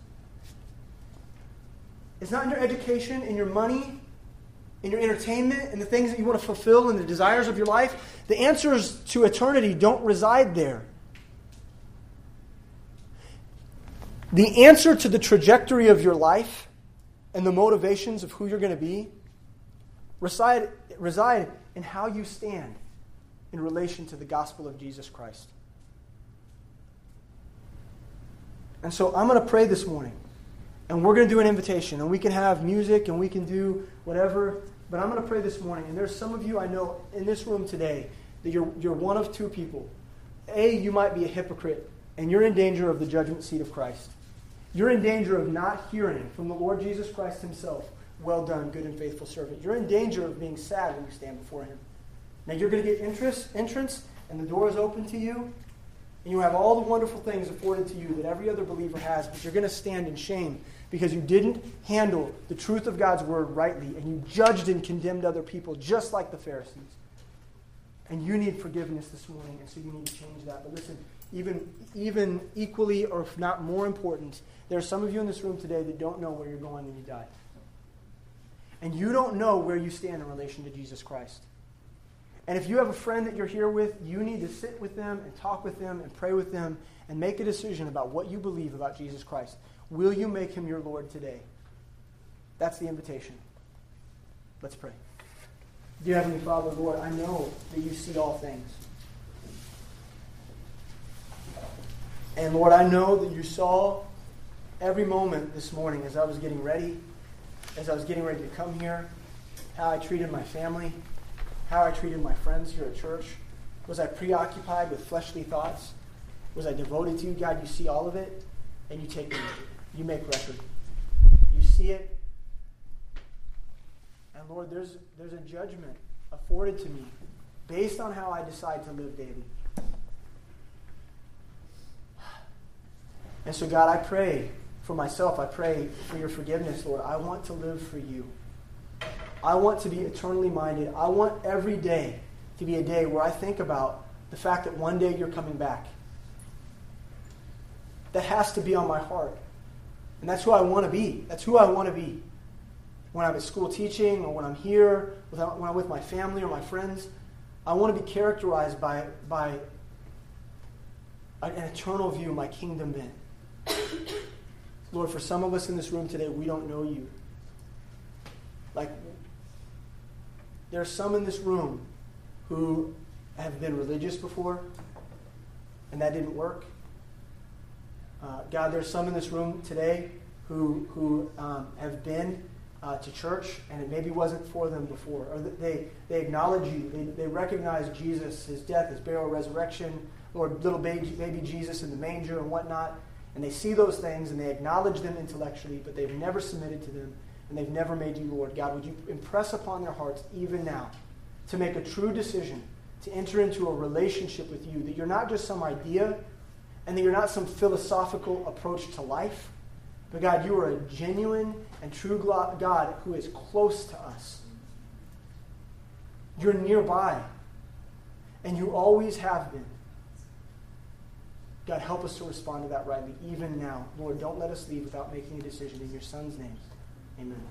It's not in your education, in your money, in your entertainment, and the things that you want to fulfill and the desires of your life. The answers to eternity don't reside there. The answer to the trajectory of your life and the motivations of who you're going to be reside, reside in how you stand in relation to the gospel of Jesus Christ. And so I'm going to pray this morning. And we're going to do an invitation. And we can have music and we can do whatever. But I'm going to pray this morning. And there's some of you I know in this room today that you're, you're one of two people. A, you might be a hypocrite, and you're in danger of the judgment seat of Christ. You're in danger of not hearing from the Lord Jesus Christ Himself, Well done, good and faithful servant. You're in danger of being sad when you stand before Him. Now you're going to get interest, entrance, and the door is open to you, and you have all the wonderful things afforded to you that every other believer has, but you're going to stand in shame because you didn't handle the truth of God's word rightly and you judged and condemned other people just like the Pharisees. And you need forgiveness this morning, and so you need to change that. But listen, even, even equally, or if not more important, there are some of you in this room today that don't know where you're going when you die. And you don't know where you stand in relation to Jesus Christ. And if you have a friend that you're here with, you need to sit with them and talk with them and pray with them and make a decision about what you believe about Jesus Christ. Will you make him your Lord today? That's the invitation. Let's pray. Dear Heavenly Father, Lord, I know that you see all things. And Lord, I know that you saw every moment this morning as I was getting ready, as I was getting ready to come here, how I treated my family, how I treated my friends here at church. Was I preoccupied with fleshly thoughts? Was I devoted to you? God, you see all of it, and you take me you make record. You see it. And Lord, there's, there's a judgment afforded to me based on how I decide to live daily. And so, God, I pray for myself. I pray for your forgiveness, Lord. I want to live for you. I want to be eternally minded. I want every day to be a day where I think about the fact that one day you're coming back. That has to be on my heart. And that's who I want to be. That's who I want to be. When I'm at school teaching or when I'm here, when I'm with my family or my friends, I want to be characterized by, by an eternal view, of my kingdom in. Lord, for some of us in this room today, we don't know you. Like, there are some in this room who have been religious before, and that didn't work. Uh, God, there's some in this room today who, who um, have been uh, to church and it maybe wasn't for them before. Or they, they acknowledge you, they, they recognize Jesus, his death, his burial, resurrection, or little baby, baby Jesus in the manger and whatnot. And they see those things and they acknowledge them intellectually, but they've never submitted to them and they've never made you Lord. God, would you impress upon their hearts even now to make a true decision to enter into a relationship with you, that you're not just some idea and that you're not some philosophical approach to life, but God, you are a genuine and true God who is close to us. You're nearby, and you always have been. God, help us to respond to that rightly, even now. Lord, don't let us leave without making a decision. In your Son's name, amen.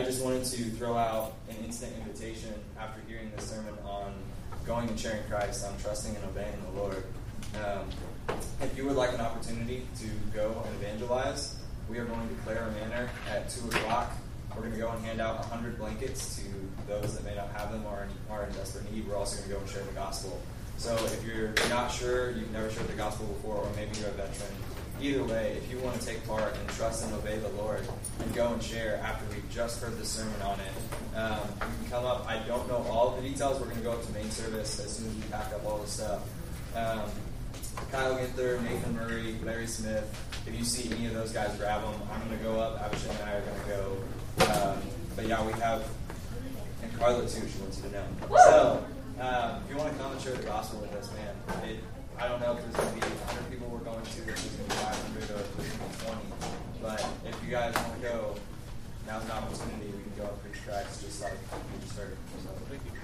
Just wanted to throw out an instant invitation after hearing this sermon on going and sharing Christ, on trusting and obeying the Lord. Um, if you would like an opportunity to go and evangelize, we are going to Clara Manor at 2 o'clock. We're going to go and hand out 100 blankets to those that may not have them or are in desperate need. We're also going to go and share the gospel. So if you're not sure, you've never shared the gospel before, or maybe you're a veteran, either way, if you want to take part and trust and obey the Lord and go and share after we've just heard the sermon on it, um, you can come up. I don't know all the details. We're going to go up to main service as soon as we pack up all the stuff. Um, Kyle Ginther, Nathan Murray, Larry Smith. If you see any of those guys, grab them. I'm going to go up. Abishai and I are going to go. Um, but yeah, we have, and Carla too, she wants you to know. So, um, if you want to come and share the gospel with us, man, it, I don't know if there's going to be 100 people we're going to, if there's going to be 500 or if there's going to be 20. But if you guys want to go, now's an opportunity. We can go up preach tracks just like we just heard. So, thank you.